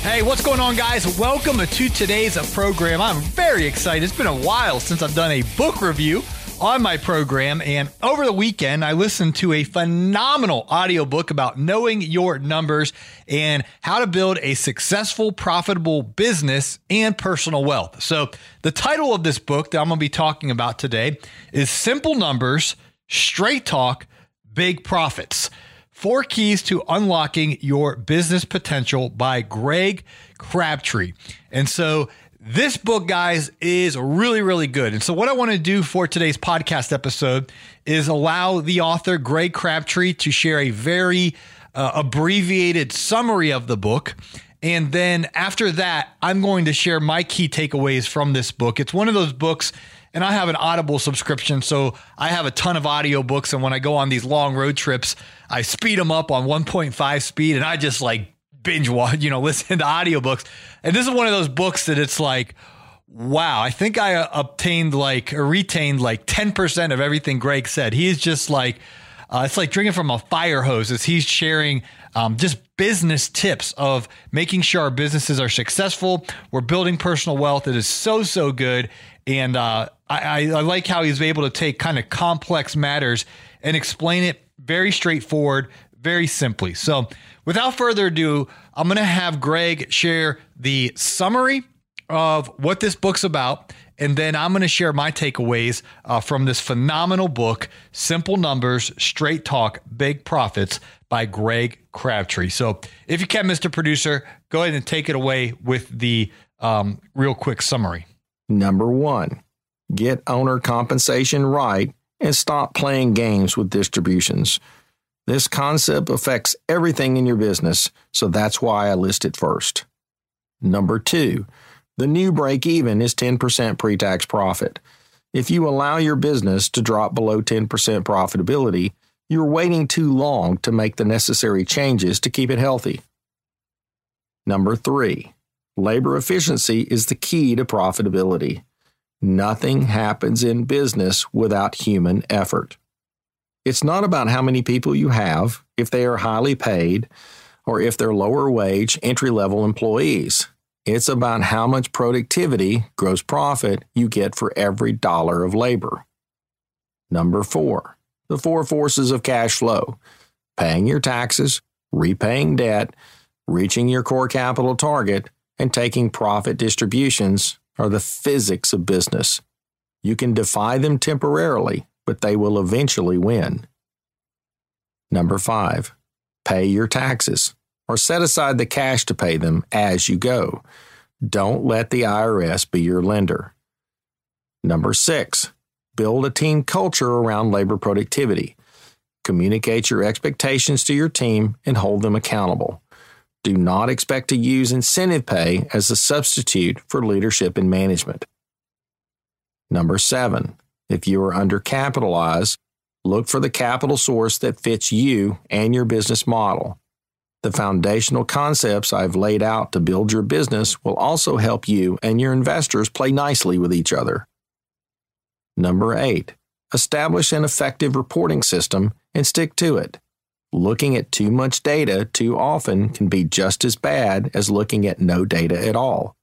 Hey, what's going on, guys? Welcome to today's program. I'm very excited. It's been a while since I've done a book review on my program. And over the weekend, I listened to a phenomenal audiobook about knowing your numbers and how to build a successful, profitable business and personal wealth. So, the title of this book that I'm going to be talking about today is Simple Numbers, Straight Talk, Big Profits. Four Keys to Unlocking Your Business Potential by Greg Crabtree. And so this book, guys, is really, really good. And so, what I want to do for today's podcast episode is allow the author, Greg Crabtree, to share a very uh, abbreviated summary of the book. And then after that, I'm going to share my key takeaways from this book. It's one of those books and I have an Audible subscription, so I have a ton of audiobooks. And when I go on these long road trips, I speed them up on 1.5 speed and I just like binge watch, you know, listen to audiobooks. And this is one of those books that it's like, wow, I think I obtained like or retained like 10% of everything Greg said. He's just like, uh, it's like drinking from a fire hose as he's sharing um, just business tips of making sure our businesses are successful. We're building personal wealth. It is so, so good. And uh, I, I like how he's able to take kind of complex matters and explain it very straightforward, very simply. So, without further ado, I'm going to have Greg share the summary of what this book's about. And then I'm going to share my takeaways uh, from this phenomenal book, Simple Numbers, Straight Talk, Big Profits by Greg Crabtree. So, if you can, Mr. Producer, go ahead and take it away with the um, real quick summary. Number one, get owner compensation right and stop playing games with distributions. This concept affects everything in your business, so that's why I list it first. Number two, the new break even is 10% pre tax profit. If you allow your business to drop below 10% profitability, you're waiting too long to make the necessary changes to keep it healthy. Number three, labor efficiency is the key to profitability. Nothing happens in business without human effort. It's not about how many people you have, if they are highly paid, or if they're lower wage, entry level employees. It's about how much productivity, gross profit, you get for every dollar of labor. Number four, the four forces of cash flow paying your taxes, repaying debt, reaching your core capital target, and taking profit distributions are the physics of business. You can defy them temporarily, but they will eventually win. Number five, pay your taxes or set aside the cash to pay them as you go. Don't let the IRS be your lender. Number six, build a team culture around labor productivity. Communicate your expectations to your team and hold them accountable. Do not expect to use incentive pay as a substitute for leadership and management. Number seven, if you are undercapitalized, look for the capital source that fits you and your business model. The foundational concepts I've laid out to build your business will also help you and your investors play nicely with each other. Number eight, establish an effective reporting system and stick to it. Looking at too much data too often can be just as bad as looking at no data at all.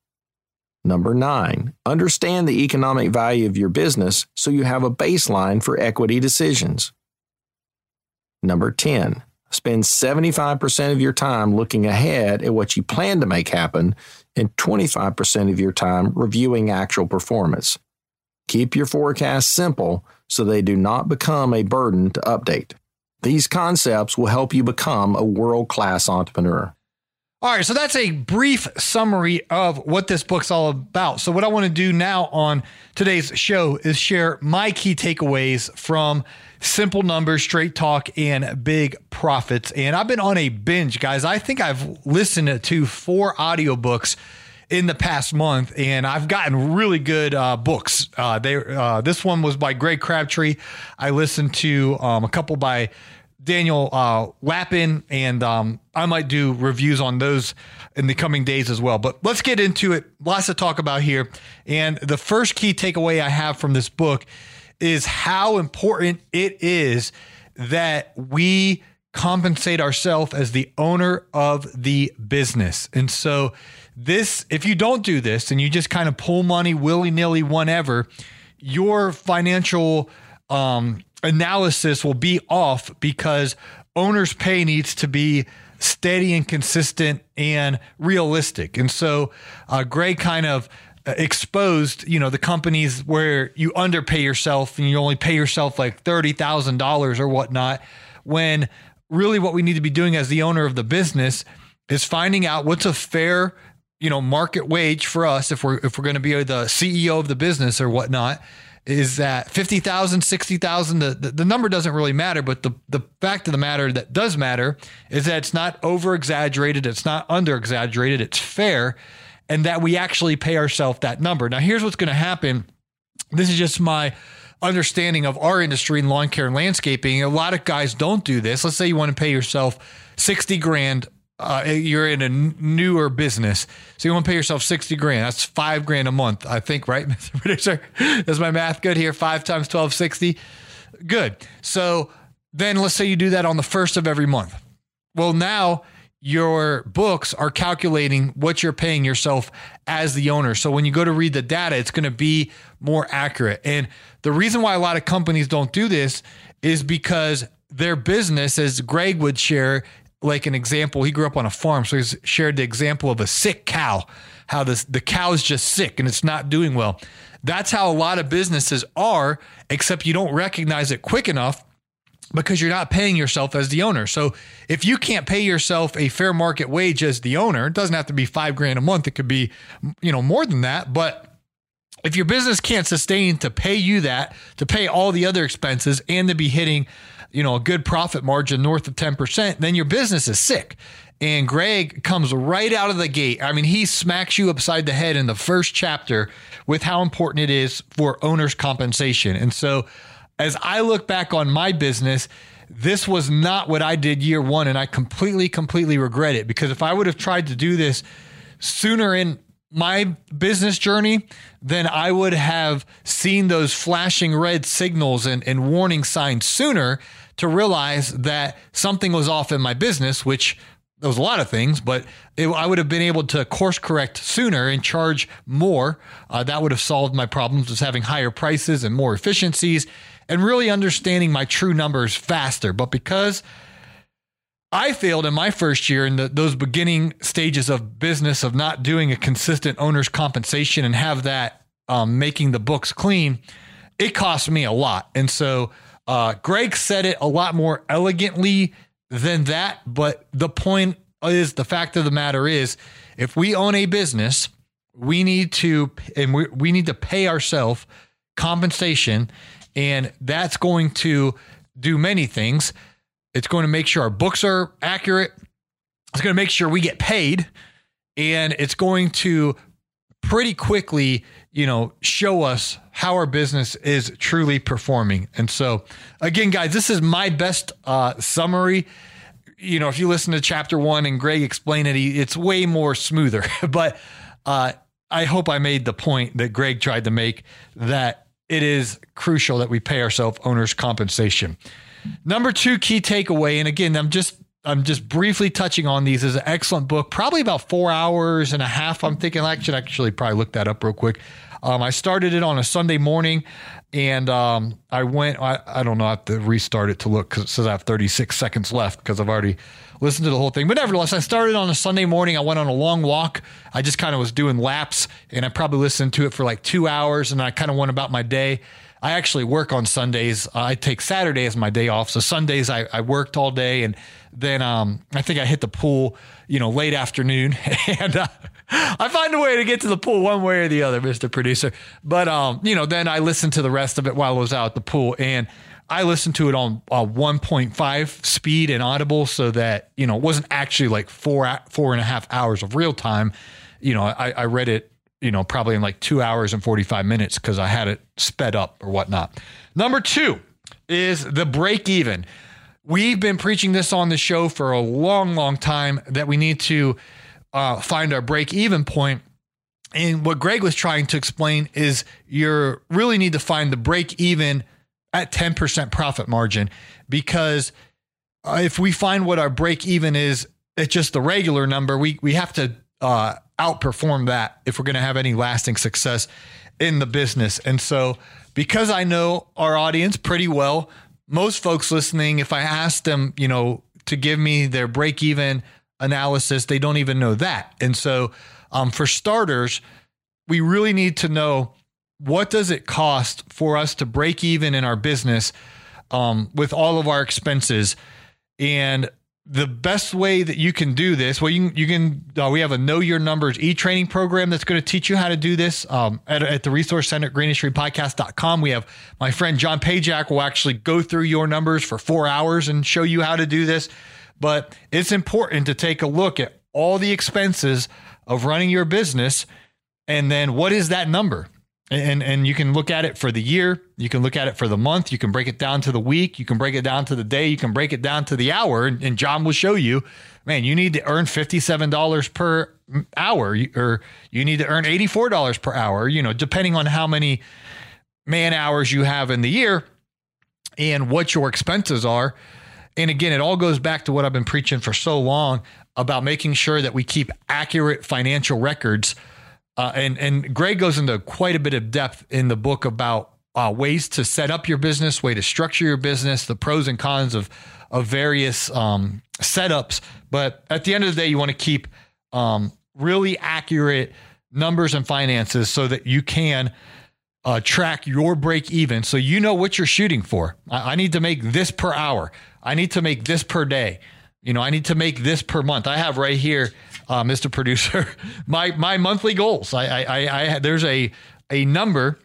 Number nine, understand the economic value of your business so you have a baseline for equity decisions. Number 10, spend 75% of your time looking ahead at what you plan to make happen and 25% of your time reviewing actual performance. Keep your forecasts simple so they do not become a burden to update. These concepts will help you become a world class entrepreneur. All right, so that's a brief summary of what this book's all about. So, what I want to do now on today's show is share my key takeaways from Simple Numbers, Straight Talk, and Big Profits. And I've been on a binge, guys. I think I've listened to four audiobooks in the past month, and I've gotten really good uh, books. Uh, they uh, this one was by Greg Crabtree. I listened to um, a couple by Daniel uh, Lapin, and um, I might do reviews on those in the coming days as well. But let's get into it. Lots to talk about here. And the first key takeaway I have from this book is how important it is that we compensate ourselves as the owner of the business. And so, this, if you don't do this and you just kind of pull money willy nilly, whenever, your financial um, analysis will be off because owner's pay needs to be steady and consistent and realistic. And so, uh, Greg kind of uh, exposed, you know, the companies where you underpay yourself and you only pay yourself like $30,000 or whatnot, when really what we need to be doing as the owner of the business is finding out what's a fair, you know, market wage for us if we're if we're going to be the CEO of the business or whatnot. Is that 50,000, 60,000? The, the, the number doesn't really matter, but the, the fact of the matter that does matter is that it's not over exaggerated, it's not under exaggerated, it's fair and that we actually pay ourselves that number. Now, here's what's going to happen. This is just my understanding of our industry in lawn care and landscaping. A lot of guys don't do this. Let's say you want to pay yourself 60 grand. Uh, you're in a newer business. So you want to pay yourself 60 grand. That's five grand a month, I think, right, Mr. Producer? Is my math good here? Five times 12, 60. Good. So then let's say you do that on the first of every month. Well, now your books are calculating what you're paying yourself as the owner. So when you go to read the data, it's going to be more accurate. And the reason why a lot of companies don't do this is because their business, as Greg would share, like an example, he grew up on a farm. So he's shared the example of a sick cow, how this, the cow is just sick and it's not doing well. That's how a lot of businesses are, except you don't recognize it quick enough because you're not paying yourself as the owner. So if you can't pay yourself a fair market wage as the owner, it doesn't have to be five grand a month. It could be, you know, more than that. But if your business can't sustain to pay you that, to pay all the other expenses and to be hitting, you know, a good profit margin north of 10%, then your business is sick. And Greg comes right out of the gate. I mean, he smacks you upside the head in the first chapter with how important it is for owner's compensation. And so as I look back on my business, this was not what I did year one. And I completely, completely regret it because if I would have tried to do this sooner in my business journey, then I would have seen those flashing red signals and, and warning signs sooner to realize that something was off in my business, which there was a lot of things, but it, I would have been able to course correct sooner and charge more. Uh, that would have solved my problems with having higher prices and more efficiencies and really understanding my true numbers faster. But because I failed in my first year in the, those beginning stages of business of not doing a consistent owner's compensation and have that um, making the books clean, it cost me a lot. And so uh, Greg said it a lot more elegantly than that. But the point is the fact of the matter is if we own a business, we need to and we, we need to pay ourselves compensation and that's going to do many things. It's going to make sure our books are accurate. It's going to make sure we get paid. And it's going to pretty quickly, you know, show us how our business is truly performing. And so, again, guys, this is my best uh, summary. You know, if you listen to chapter one and Greg explained it, it's way more smoother. but uh, I hope I made the point that Greg tried to make that it is crucial that we pay ourselves owners compensation. Number two key takeaway, and again, I'm just I'm just briefly touching on these. is an excellent book, probably about four hours and a half. I'm thinking I should actually probably look that up real quick. Um, I started it on a Sunday morning, and um, I went. I, I don't know. I have to restart it to look because it says I have 36 seconds left because I've already listened to the whole thing. But nevertheless, I started on a Sunday morning. I went on a long walk. I just kind of was doing laps, and I probably listened to it for like two hours, and I kind of went about my day. I actually work on Sundays. I take Saturday as my day off. So Sundays I, I worked all day and then um, I think I hit the pool, you know, late afternoon and uh, I find a way to get to the pool one way or the other, Mr. Producer. But, um, you know, then I listened to the rest of it while I was out at the pool and I listened to it on uh, 1.5 speed and audible so that, you know, it wasn't actually like four, four and a half hours of real time. You know, I, I read it you know, probably in like two hours and 45 minutes because I had it sped up or whatnot. Number two is the break even. We've been preaching this on the show for a long, long time that we need to uh, find our break even point. And what Greg was trying to explain is you really need to find the break even at 10% profit margin because uh, if we find what our break even is at just the regular number, we, we have to uh, outperform that if we're going to have any lasting success in the business. And so, because I know our audience pretty well, most folks listening, if I ask them, you know, to give me their break even analysis, they don't even know that. And so, um, for starters, we really need to know what does it cost for us to break even in our business um, with all of our expenses and the best way that you can do this, well, you can, you can uh, we have a Know Your Numbers e training program that's going to teach you how to do this um, at, at the Resource Center, at greenindustrypodcast.com. We have my friend John Pajak will actually go through your numbers for four hours and show you how to do this. But it's important to take a look at all the expenses of running your business and then what is that number? And and you can look at it for the year. You can look at it for the month. You can break it down to the week. You can break it down to the day. You can break it down to the hour. And, and john will show you man you need to earn $57 per hour or you need to earn $84 per hour you know depending on how many man hours you have in the year and what your expenses are. And again it all goes back to what i've been preaching for so long about making sure that we keep accurate financial records uh, and and Greg goes into quite a bit of depth in the book about uh, ways to set up your business, way to structure your business, the pros and cons of of various um, setups. But at the end of the day, you want to keep um, really accurate numbers and finances so that you can uh, track your break even, so you know what you're shooting for. I, I need to make this per hour. I need to make this per day. You know, I need to make this per month. I have right here uh, Mr. Producer, my my monthly goals. I, I, I, there's a a number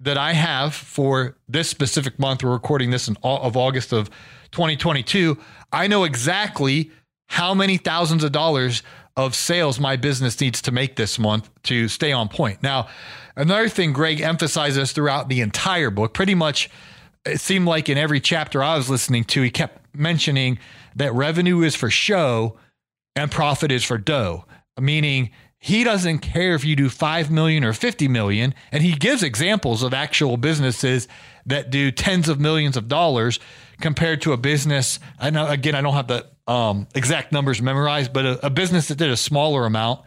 that I have for this specific month. We're recording this in of August of 2022. I know exactly how many thousands of dollars of sales my business needs to make this month to stay on point. Now, another thing Greg emphasizes throughout the entire book, pretty much it seemed like in every chapter I was listening to, he kept mentioning that revenue is for show and profit is for dough, meaning he doesn't care if you do 5 million or 50 million. And he gives examples of actual businesses that do tens of millions of dollars compared to a business. I know, again, I don't have the um, exact numbers memorized, but a, a business that did a smaller amount,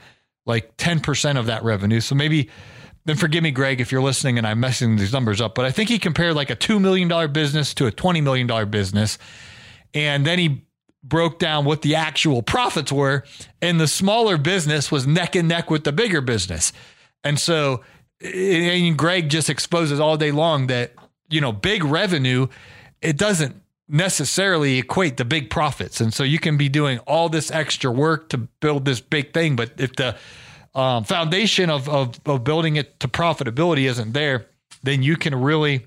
like 10% of that revenue. So maybe then forgive me, Greg, if you're listening and I'm messing these numbers up, but I think he compared like a $2 million business to a $20 million business. And then he broke down what the actual profits were, and the smaller business was neck and neck with the bigger business. And so, and Greg just exposes all day long that, you know, big revenue, it doesn't necessarily equate to big profits. And so you can be doing all this extra work to build this big thing, but if the um, foundation of, of, of building it to profitability isn't there, then you can really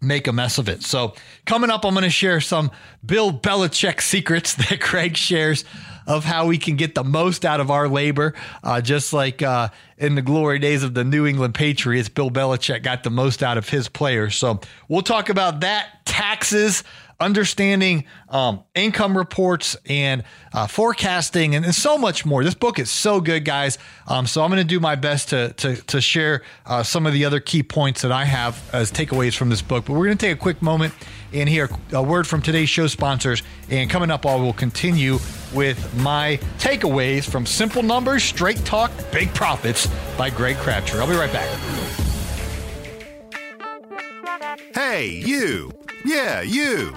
make a mess of it. So, coming up, I'm going to share some Bill Belichick secrets that Craig shares of how we can get the most out of our labor. Uh, just like uh, in the glory days of the New England Patriots, Bill Belichick got the most out of his players. So, we'll talk about that, taxes, understanding um, income reports and uh, forecasting and, and, so much more. This book is so good, guys. Um, so I'm going to do my best to to, to share uh, some of the other key points that I have as takeaways from this book. But we're going to take a quick moment and hear a word from today's show sponsors. And coming up, I will continue with my takeaways from Simple Numbers, Straight Talk, Big Profits by Greg Crabtree. I'll be right back. Hey, you. Yeah, you.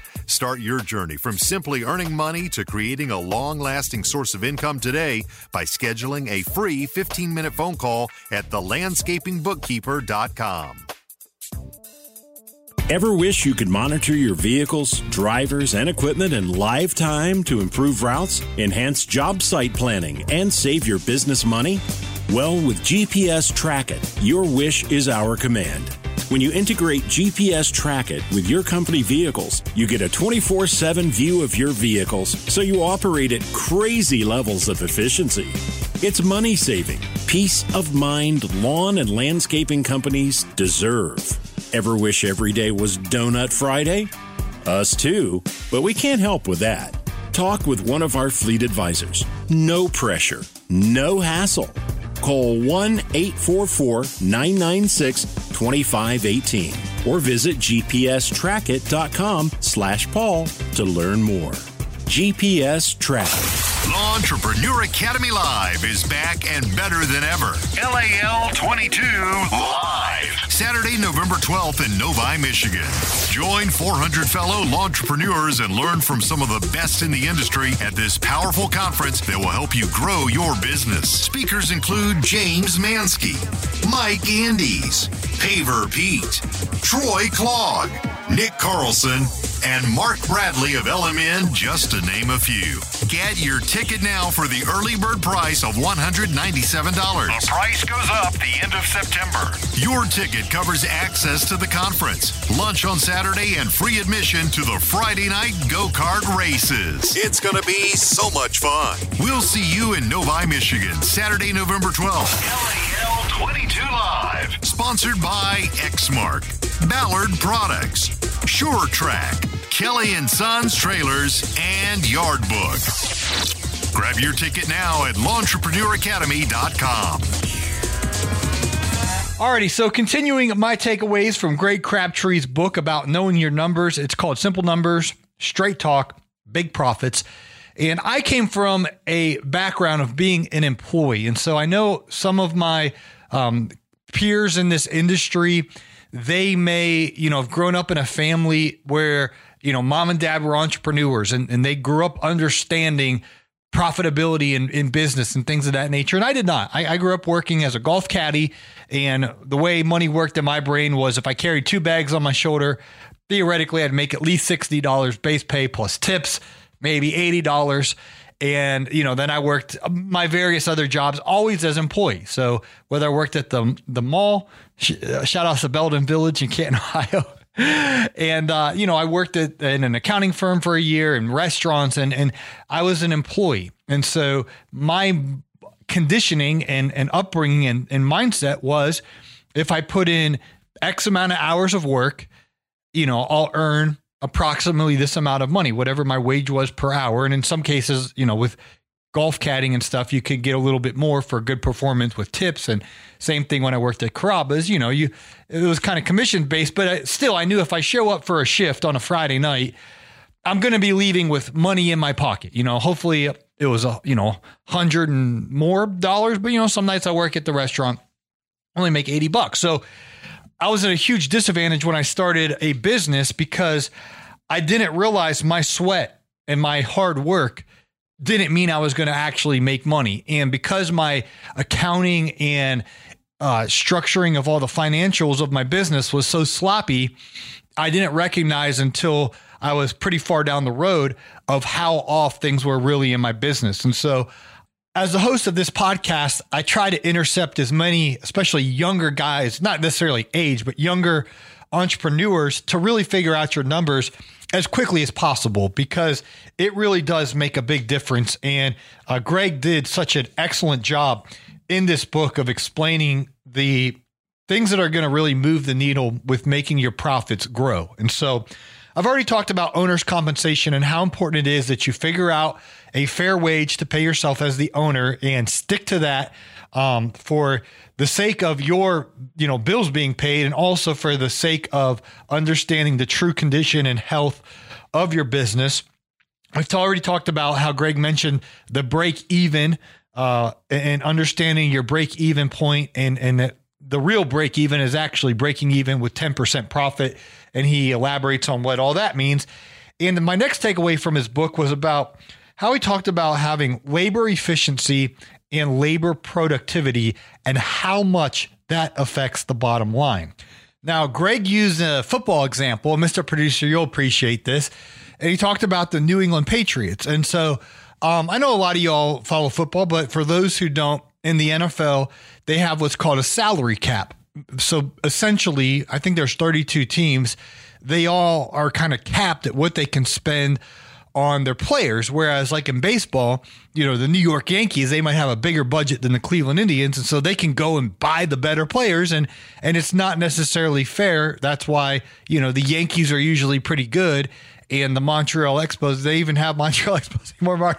Start your journey from simply earning money to creating a long lasting source of income today by scheduling a free 15 minute phone call at thelandscapingbookkeeper.com. Ever wish you could monitor your vehicles, drivers, and equipment in live time to improve routes, enhance job site planning, and save your business money? Well, with GPS Track It, your wish is our command. When you integrate GPS Track It with your company vehicles, you get a 24 7 view of your vehicles so you operate at crazy levels of efficiency. It's money saving, peace of mind lawn and landscaping companies deserve. Ever wish every day was Donut Friday? Us too, but we can't help with that. Talk with one of our fleet advisors. No pressure, no hassle. Call 1 844 996 2518 or visit gpstrackit.com slash Paul to learn more. GPS Track. Lawntrepreneur Academy Live is back and better than ever. LAL 22 Live. Saturday, November 12th in Novi, Michigan. Join 400 fellow entrepreneurs and learn from some of the best in the industry at this powerful conference that will help you grow your business. Speakers include James Mansky, Mike Andes, Paver Pete, Troy Clogg, Nick Carlson, and Mark Bradley of LMN, just to name a few. Get your ticket now for the early bird price of $197. The price goes up the end of September. Your ticket covers access to the conference, lunch on Saturday, and free admission to the Friday night go kart races. It's going to be so much fun. We'll see you in Novi, Michigan, Saturday, November 12th. LAL 22 Live. Sponsored by Exmark, Ballard Products, Sure Track, Kelly and Sons Trailers, and Yard Book. Grab your ticket now at lawntrepreneurs.academy.com. Alrighty, so continuing my takeaways from Greg Crabtree's book about knowing your numbers. It's called Simple Numbers, Straight Talk, Big Profits. And I came from a background of being an employee. And so I know some of my um, peers in this industry, they may, you know, have grown up in a family where, you know, mom and dad were entrepreneurs and, and they grew up understanding profitability in, in business and things of that nature. And I did not. I, I grew up working as a golf caddy. And the way money worked in my brain was if I carried two bags on my shoulder, theoretically, I'd make at least $60 base pay plus tips, maybe $80 and you know then i worked my various other jobs always as employee. So whether i worked at the the mall uh, shout out to belden village in canton ohio. And uh, you know i worked at, in an accounting firm for a year in restaurants and and i was an employee. And so my conditioning and and upbringing and, and mindset was if i put in x amount of hours of work you know i'll earn approximately this amount of money, whatever my wage was per hour. And in some cases, you know, with golf caddying and stuff, you could get a little bit more for good performance with tips. And same thing when I worked at Carrabba's, you know, you it was kind of commission based, but I, still, I knew if I show up for a shift on a Friday night, I'm going to be leaving with money in my pocket. You know, hopefully it was a you know hundred and more dollars, but you know, some nights I work at the restaurant, only make eighty bucks. So I was at a huge disadvantage when I started a business because I didn't realize my sweat and my hard work didn't mean I was going to actually make money. And because my accounting and uh, structuring of all the financials of my business was so sloppy, I didn't recognize until I was pretty far down the road of how off things were really in my business. And so, as the host of this podcast, I try to intercept as many, especially younger guys, not necessarily age, but younger entrepreneurs to really figure out your numbers as quickly as possible because it really does make a big difference. And uh, Greg did such an excellent job in this book of explaining the things that are going to really move the needle with making your profits grow. And so I've already talked about owner's compensation and how important it is that you figure out a fair wage to pay yourself as the owner and stick to that um, for the sake of your you know bills being paid and also for the sake of understanding the true condition and health of your business. I've already talked about how Greg mentioned the break even uh, and understanding your break even point and and that the real break even is actually breaking even with 10% profit and he elaborates on what all that means. And my next takeaway from his book was about how he talked about having labor efficiency and labor productivity and how much that affects the bottom line. Now, Greg used a football example. Mr. Producer, you'll appreciate this. And he talked about the New England Patriots. And so um, I know a lot of y'all follow football, but for those who don't, in the NFL, they have what's called a salary cap. So essentially, I think there's 32 teams. They all are kind of capped at what they can spend on their players. Whereas, like in baseball, you know, the New York Yankees, they might have a bigger budget than the Cleveland Indians. And so they can go and buy the better players. And, and it's not necessarily fair. That's why, you know, the Yankees are usually pretty good. And the Montreal Expos, they even have Montreal Expos anymore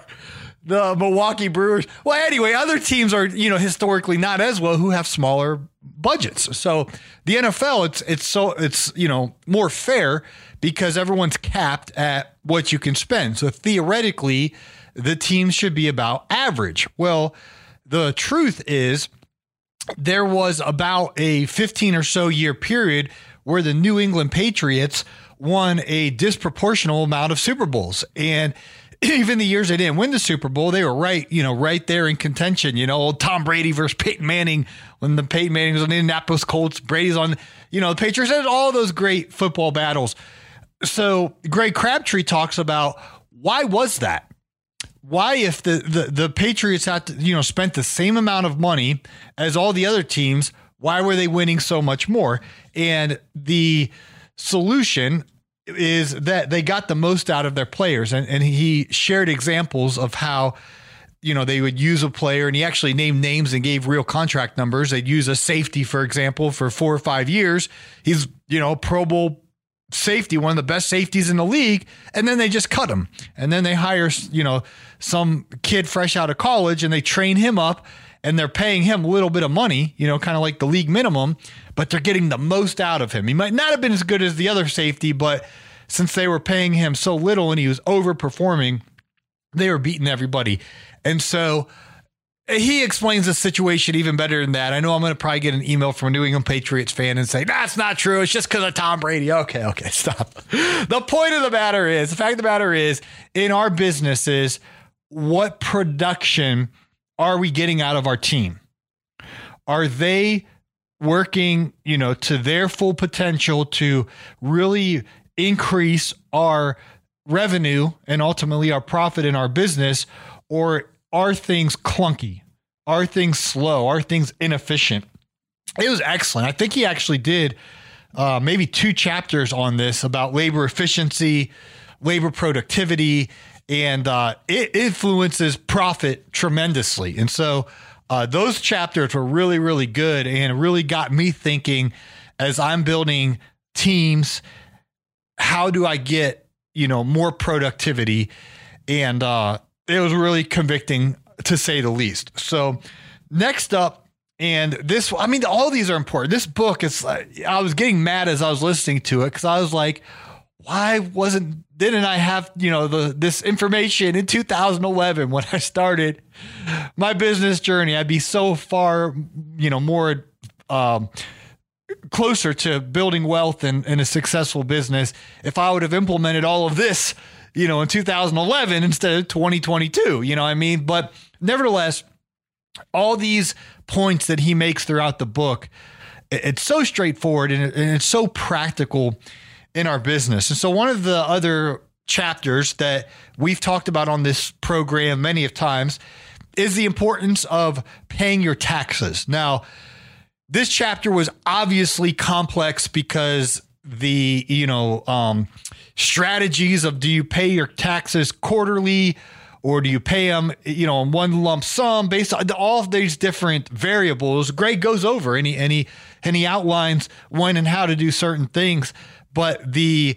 the Milwaukee Brewers. Well, anyway, other teams are you know historically not as well who have smaller budgets. So the NFL, it's it's so it's you know more fair because everyone's capped at what you can spend. So theoretically, the teams should be about average. Well, the truth is there was about a 15 or so year period where the New England Patriots won a disproportional amount of Super Bowls and even the years they didn't win the Super Bowl, they were right, you know, right there in contention. You know, old Tom Brady versus Peyton Manning when the Peyton Manning was on the Indianapolis Colts, Brady's on, you know, the Patriots had all those great football battles. So Greg Crabtree talks about why was that? Why, if the, the the Patriots had to, you know spent the same amount of money as all the other teams, why were they winning so much more? And the solution is that they got the most out of their players. And, and he shared examples of how, you know, they would use a player and he actually named names and gave real contract numbers. They'd use a safety, for example, for four or five years. He's, you know, Pro Bowl safety, one of the best safeties in the league. And then they just cut him. And then they hire, you know, some kid fresh out of college and they train him up and they're paying him a little bit of money, you know, kind of like the league minimum, but they're getting the most out of him. He might not have been as good as the other safety, but since they were paying him so little and he was overperforming, they were beating everybody. And so eh, he explains the situation even better than that. I know I'm going to probably get an email from a New England Patriots fan and say, that's not true. It's just because of Tom Brady. Okay, okay, stop. the point of the matter is, the fact of the matter is, in our businesses, what production – are we getting out of our team? Are they working, you know, to their full potential to really increase our revenue and ultimately our profit in our business or are things clunky? Are things slow? Are things inefficient? It was excellent. I think he actually did uh, maybe two chapters on this about labor efficiency, labor productivity, and uh, it influences profit tremendously. And so uh, those chapters were really, really good and really got me thinking as I'm building teams, how do I get, you know, more productivity? And uh, it was really convicting to say the least. So next up, and this, I mean, all these are important. This book is, I was getting mad as I was listening to it because I was like, why wasn't didn't I have you know the this information in 2011 when I started my business journey? I'd be so far you know more um, closer to building wealth and, and a successful business if I would have implemented all of this you know in 2011 instead of 2022. You know what I mean? But nevertheless, all these points that he makes throughout the book, it's so straightforward and it's so practical in our business. And so, one of the other chapters that we've talked about on this program many of times is the importance of paying your taxes. Now, this chapter was obviously complex because the you know um, strategies of do you pay your taxes quarterly or do you pay them you know in one lump sum based on all of these different variables greg goes over and he and he outlines when and how to do certain things but the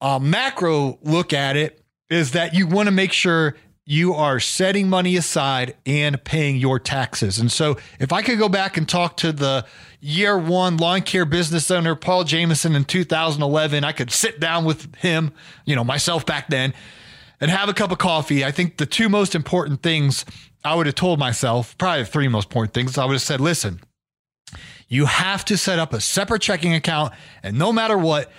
uh, macro look at it is that you want to make sure you are setting money aside and paying your taxes. And so, if I could go back and talk to the year one lawn care business owner, Paul Jameson, in 2011, I could sit down with him, you know, myself back then, and have a cup of coffee. I think the two most important things I would have told myself, probably the three most important things, I would have said, listen, you have to set up a separate checking account, and no matter what,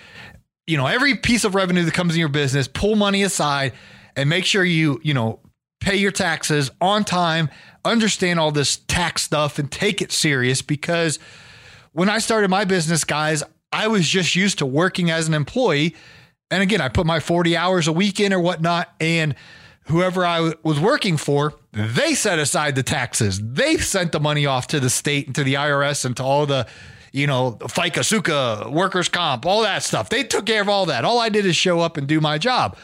you know, every piece of revenue that comes in your business, pull money aside and make sure you, you know, pay your taxes on time, understand all this tax stuff and take it serious because when I started my business, guys, I was just used to working as an employee. And again, I put my 40 hours a week in or whatnot. And whoever I was working for, they set aside the taxes. They sent the money off to the state and to the IRS and to all the, you know, FICA, SUCA, workers' comp, all that stuff. They took care of all that. All I did is show up and do my job.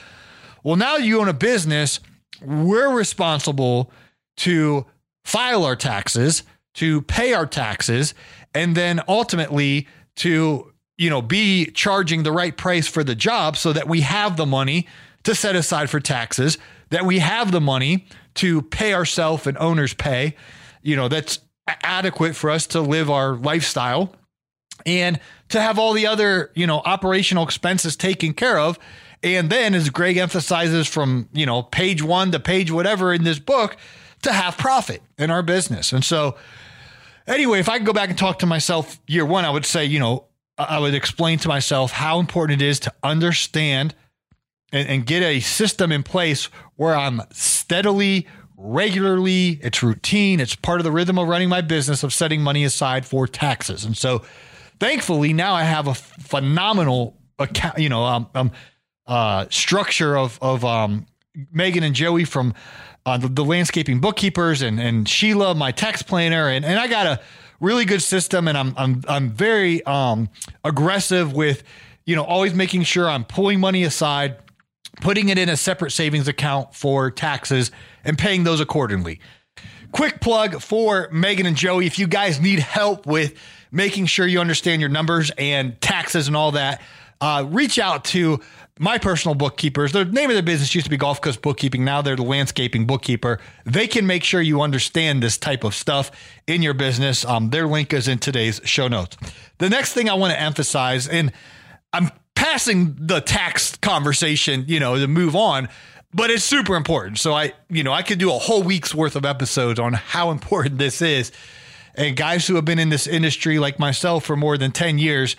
Well, now you own a business, we're responsible to file our taxes, to pay our taxes, and then ultimately to, you know, be charging the right price for the job so that we have the money to set aside for taxes, that we have the money to pay ourselves and owners pay, you know, that's adequate for us to live our lifestyle and to have all the other, you know, operational expenses taken care of. And then, as Greg emphasizes from, you know, page one to page whatever in this book, to have profit in our business. And so, anyway, if I could go back and talk to myself year one, I would say, you know, I would explain to myself how important it is to understand and, and get a system in place where I'm steadily, regularly, it's routine, it's part of the rhythm of running my business of setting money aside for taxes. And so thankfully now I have a phenomenal account, you know, um, um uh, structure of, of, um, Megan and Joey from uh, the, the, landscaping bookkeepers and, and Sheila, my tax planner. And, and I got a really good system and I'm, I'm, I'm very, um, aggressive with, you know, always making sure I'm pulling money aside putting it in a separate savings account for taxes and paying those accordingly. Quick plug for Megan and Joey. If you guys need help with making sure you understand your numbers and taxes and all that, uh, reach out to my personal bookkeepers. The name of their business used to be Gulf Coast Bookkeeping. Now they're the landscaping bookkeeper. They can make sure you understand this type of stuff in your business. Um, their link is in today's show notes. The next thing I want to emphasize, and I'm passing the tax conversation, you know, to move on, but it's super important. So I, you know, I could do a whole week's worth of episodes on how important this is. And guys who have been in this industry like myself for more than 10 years,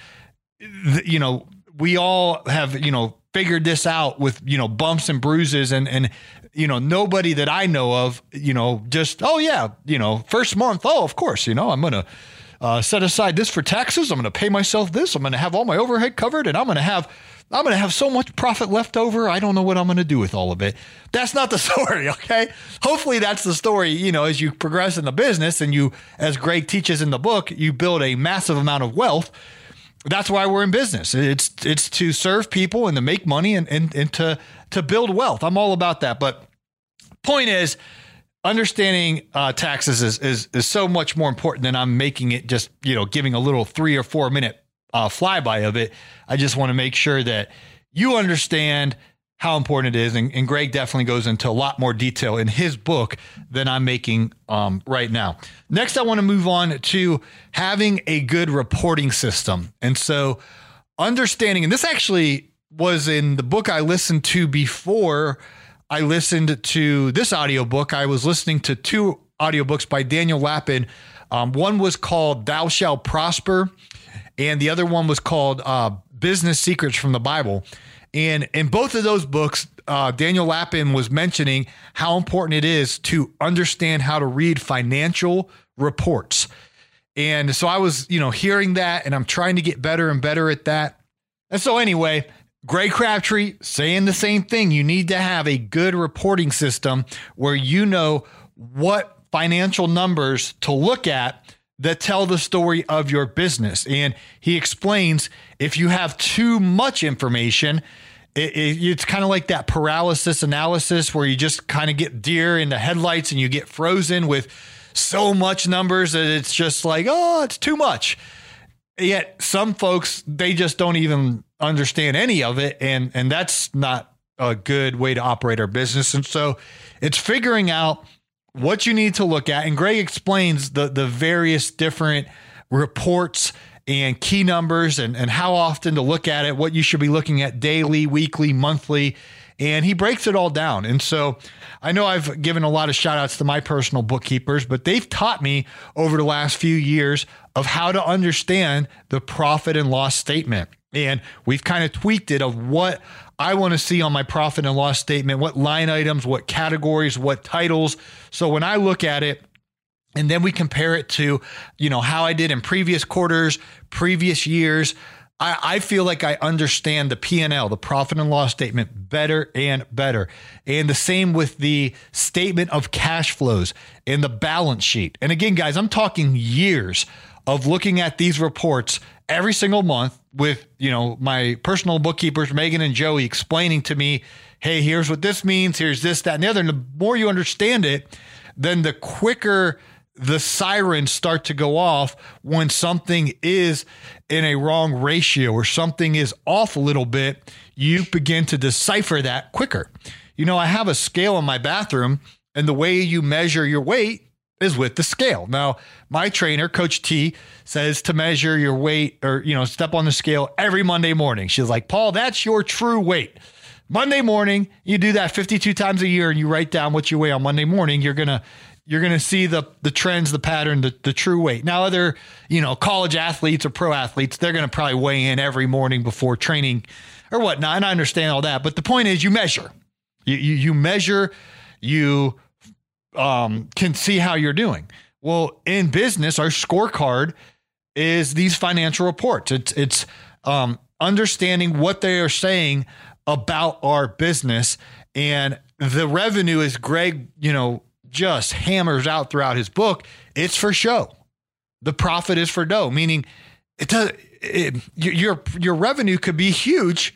you know, we all have, you know, figured this out with, you know, bumps and bruises and and you know, nobody that I know of, you know, just oh yeah, you know, first month, oh, of course, you know, I'm going to uh, set aside this for taxes. I'm going to pay myself this. I'm going to have all my overhead covered, and I'm going to have I'm going to have so much profit left over. I don't know what I'm going to do with all of it. That's not the story, okay? Hopefully, that's the story. You know, as you progress in the business, and you, as Greg teaches in the book, you build a massive amount of wealth. That's why we're in business. It's it's to serve people and to make money and and, and to to build wealth. I'm all about that. But point is understanding uh, taxes is, is is so much more important than I'm making it just you know giving a little three or four minute uh, flyby of it. I just want to make sure that you understand how important it is, and, and, Greg definitely goes into a lot more detail in his book than I'm making um, right now. Next, I want to move on to having a good reporting system, and so understanding, and this actually was in the book I listened to before I listened to this audiobook. I was listening to two audiobooks by Daniel Lapin. Um, one was called Thou Shall Prosper, and the other one was called uh, Business Secrets from the Bible. And in both of those books, uh, Daniel Lapin was mentioning how important it is to understand how to read financial reports. And so I was, you know, hearing that and I'm trying to get better and better at that. And so, anyway, Greg Crabtree saying the same thing. You need to have a good reporting system where you know what financial numbers to look at that tell the story of your business. And he explains if you have too much information, it, it, it's kind of like that paralysis analysis where you just kind of get deer in the headlights and you get frozen with so much numbers that it's just like, oh, it's too much. Yet some folks, they just don't even understand any of it. And, and that's not a good way to operate our business. And so it's figuring out what you need to look at. And Greg explains the, the various different reports and key numbers and, and how often to look at it, what you should be looking at daily, weekly, monthly. And he breaks it all down. And so I know I've given a lot of shout outs to my personal bookkeepers, but they've taught me over the last few years of how to understand the profit and loss statement. And we've kind of tweaked it of what I want to see on my profit and loss statement, what line items, what categories, what titles. So when I look at it, and then we compare it to, you know, how I did in previous quarters, previous years. I, I feel like I understand the P&L, the profit and loss statement better and better. And the same with the statement of cash flows and the balance sheet. And again, guys, I'm talking years of looking at these reports every single month with, you know, my personal bookkeepers, Megan and Joey, explaining to me, hey, here's what this means, here's this, that, and the other. And the more you understand it, then the quicker the sirens start to go off when something is in a wrong ratio or something is off a little bit. You begin to decipher that quicker. You know, I have a scale in my bathroom, and the way you measure your weight is with the scale. Now, my trainer, Coach T, says to measure your weight or, you know, step on the scale every Monday morning. She's like, Paul, that's your true weight. Monday morning, you do that 52 times a year and you write down what you weigh on Monday morning. You're going to you're going to see the the trends, the pattern, the, the true weight. Now, other you know college athletes or pro athletes, they're going to probably weigh in every morning before training or whatnot. And I understand all that, but the point is, you measure, you you, you measure, you um, can see how you're doing. Well, in business, our scorecard is these financial reports. It's it's um, understanding what they are saying about our business and the revenue is Greg, you know, just hammers out throughout his book, it's for show. The profit is for dough, meaning it does it, your your revenue could be huge,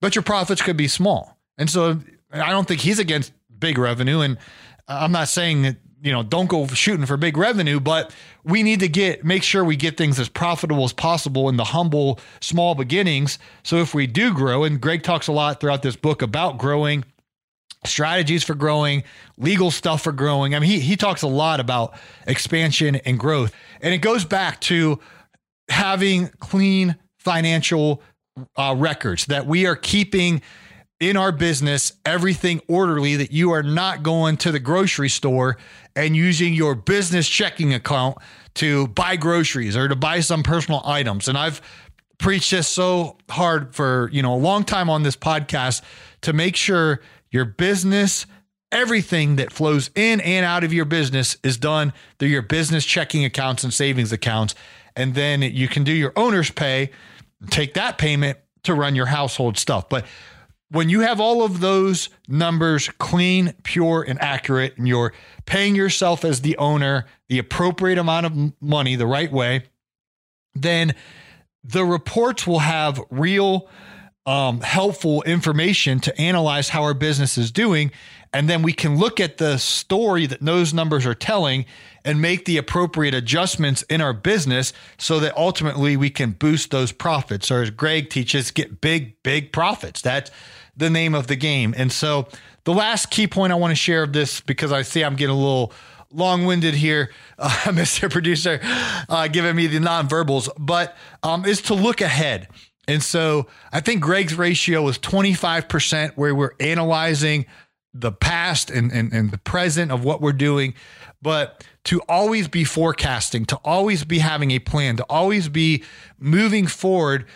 but your profits could be small. And so I don't think he's against big revenue. And I'm not saying that you know don't go shooting for big revenue, but we need to get make sure we get things as profitable as possible in the humble small beginnings. So if we do grow, and Greg talks a lot throughout this book about growing strategies for growing, legal stuff for growing. I mean, he, he talks a lot about expansion and growth. And it goes back to having clean financial uh, records that we are keeping in our business everything orderly, that you are not going to the grocery store and using your business checking account to buy groceries or to buy some personal items. And I've preached this so hard for, you know, a long time on this podcast to make sure your business, everything that flows in and out of your business is done through your business checking accounts and savings accounts. And then you can do your owner's pay, take that payment to run your household stuff. But when you have all of those numbers clean, pure, and accurate, and you're paying yourself as the owner the appropriate amount of money the right way, then the reports will have real um, helpful information to analyze how our business is doing. And then we can look at the story that those numbers are telling and make the appropriate adjustments in our business so that ultimately we can boost those profits. Or as Greg teaches, get big, big profits. That's the name of the game. And so the last key point I want to share of this, because I see I'm getting a little long winded here, uh, Mr. Producer, uh, giving me the nonverbals, but um, is to look ahead. And so I think Greg's ratio was 25% where we're analyzing the past and, and, and the present of what we're doing, but to always be forecasting, to always be having a plan, to always be moving forward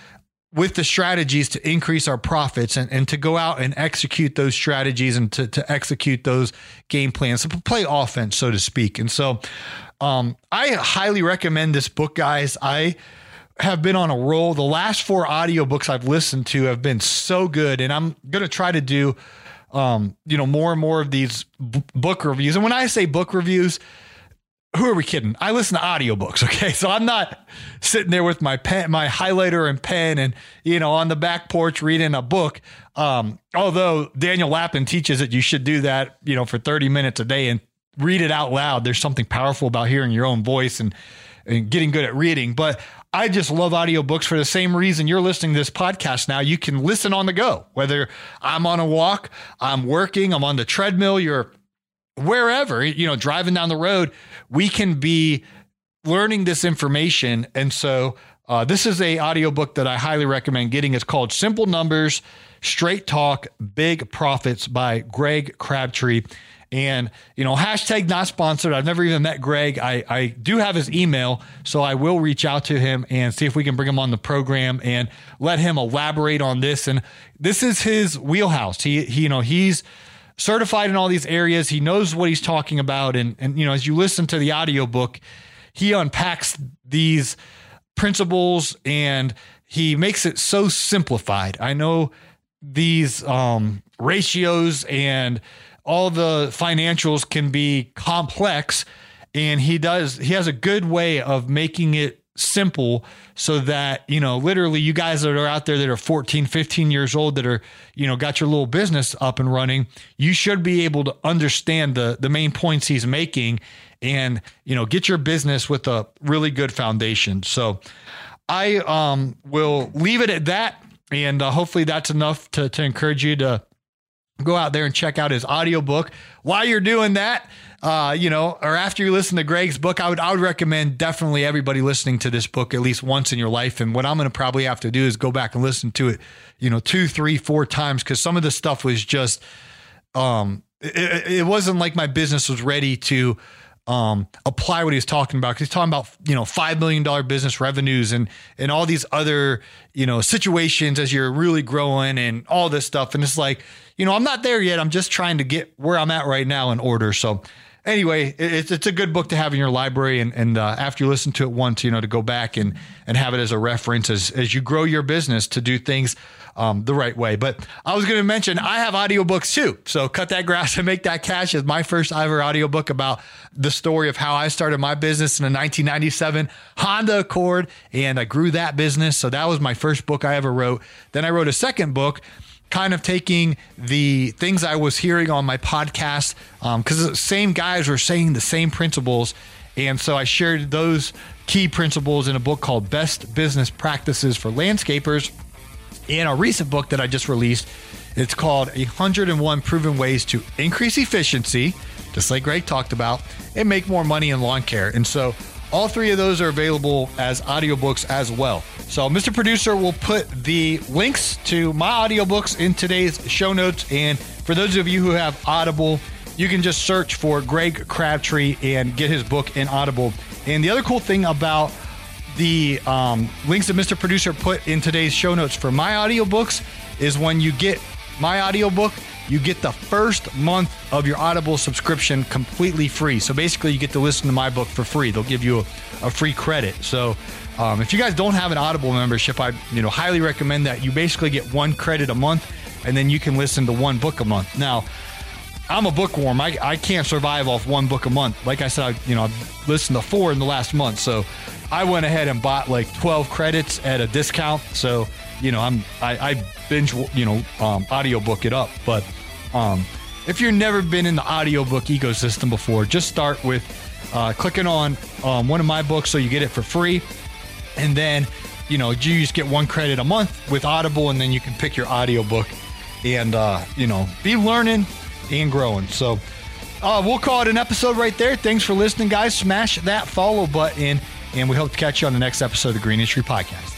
with the strategies to increase our profits and, and to go out and execute those strategies and to, to execute those game plans, to play offense, so to speak. And so um, I highly recommend this book, guys. I have been on a roll. The last four audiobooks I've listened to have been so good. And I'm going to try to do, um, you know, more and more of these b- book reviews. And when I say book reviews, who are we kidding? I listen to audiobooks. Okay. So I'm not sitting there with my pen, my highlighter and pen and, you know, on the back porch reading a book. Um, although Daniel Lapin teaches that you should do that, you know, for 30 minutes a day and read it out loud. There's something powerful about hearing your own voice and, and getting good at reading. But I just love audiobooks for the same reason you're listening to this podcast now. You can listen on the go, whether I'm on a walk, I'm working, I'm on the treadmill, you're wherever, you know, driving down the road, we can be learning this information. And so uh, this is a audiobook that I highly recommend getting. It's called Simple Numbers, Straight Talk, Big Profits by Greg Crabtree. And, you know, hashtag not sponsored. I've never even met Greg. I, I do have his email, so I will reach out to him and see if we can bring him on the program and let him elaborate on this. And this is his wheelhouse. He, he you know, he's certified in all these areas. He knows what he's talking about. And, and you know, as you listen to the audiobook, he unpacks these principles and he makes it so simplified. I know these um, ratios and all the financials can be complex and he does he has a good way of making it simple so that you know literally you guys that are out there that are 14 15 years old that are you know got your little business up and running you should be able to understand the the main points he's making and you know get your business with a really good foundation. So i um will leave it at that and uh, hopefully that's enough to to encourage you to go out there and check out his audiobook. While you're doing that uh, you know, or after you listen to Greg's book, I would I would recommend definitely everybody listening to this book at least once in your life. And what I'm going to probably have to do is go back and listen to it, you know, two, three, four times because some of the stuff was just, um, it, it wasn't like my business was ready to um, apply what he's talking about. because He's talking about you know five million dollar business revenues and and all these other you know situations as you're really growing and all this stuff. And it's like you know I'm not there yet. I'm just trying to get where I'm at right now in order. So anyway, it's it's a good book to have in your library, and and uh, after you listen to it once, you know, to go back and and have it as a reference as as you grow your business to do things um, the right way. But I was going to mention I have audiobooks too. So cut that grass and make that cash is my first ever audiobook about the story of how I started my business in a 1997 Honda Accord, and I grew that business. So that was my first book I ever wrote. Then I wrote a second book kind of taking the things I was hearing on my podcast because um, the same guys were saying the same principles. And so I shared those key principles in a book called Best Business Practices for Landscapers. In a recent book that I just released, it's called 101 Proven Ways to Increase Efficiency, just like Greg talked about, and make more money in lawn care. And so all three of those are available as audiobooks as well. So, Mr. Producer will put the links to my audiobooks in today's show notes. And for those of you who have Audible, you can just search for Greg Crabtree and get his book in Audible. And the other cool thing about the um, links that Mr. Producer put in today's show notes for my audiobooks is when you get my audiobook, you get the first month of your Audible subscription completely free. So basically, you get to listen to my book for free. They'll give you a, a free credit. So um, if you guys don't have an Audible membership, I you know highly recommend that. You basically get one credit a month, and then you can listen to one book a month. Now, I'm a bookworm. I, I can't survive off one book a month. Like I said, I, you know, I've listened to four in the last month. So I went ahead and bought like 12 credits at a discount. So you know, I'm I, I binge you know um, audiobook it up, but um, if you've never been in the audiobook ecosystem before, just start with uh, clicking on um, one of my books so you get it for free. And then, you know, you just get one credit a month with Audible, and then you can pick your audiobook and, uh, you know, be learning and growing. So uh, we'll call it an episode right there. Thanks for listening, guys. Smash that follow button, and we hope to catch you on the next episode of the Green Industry Podcast.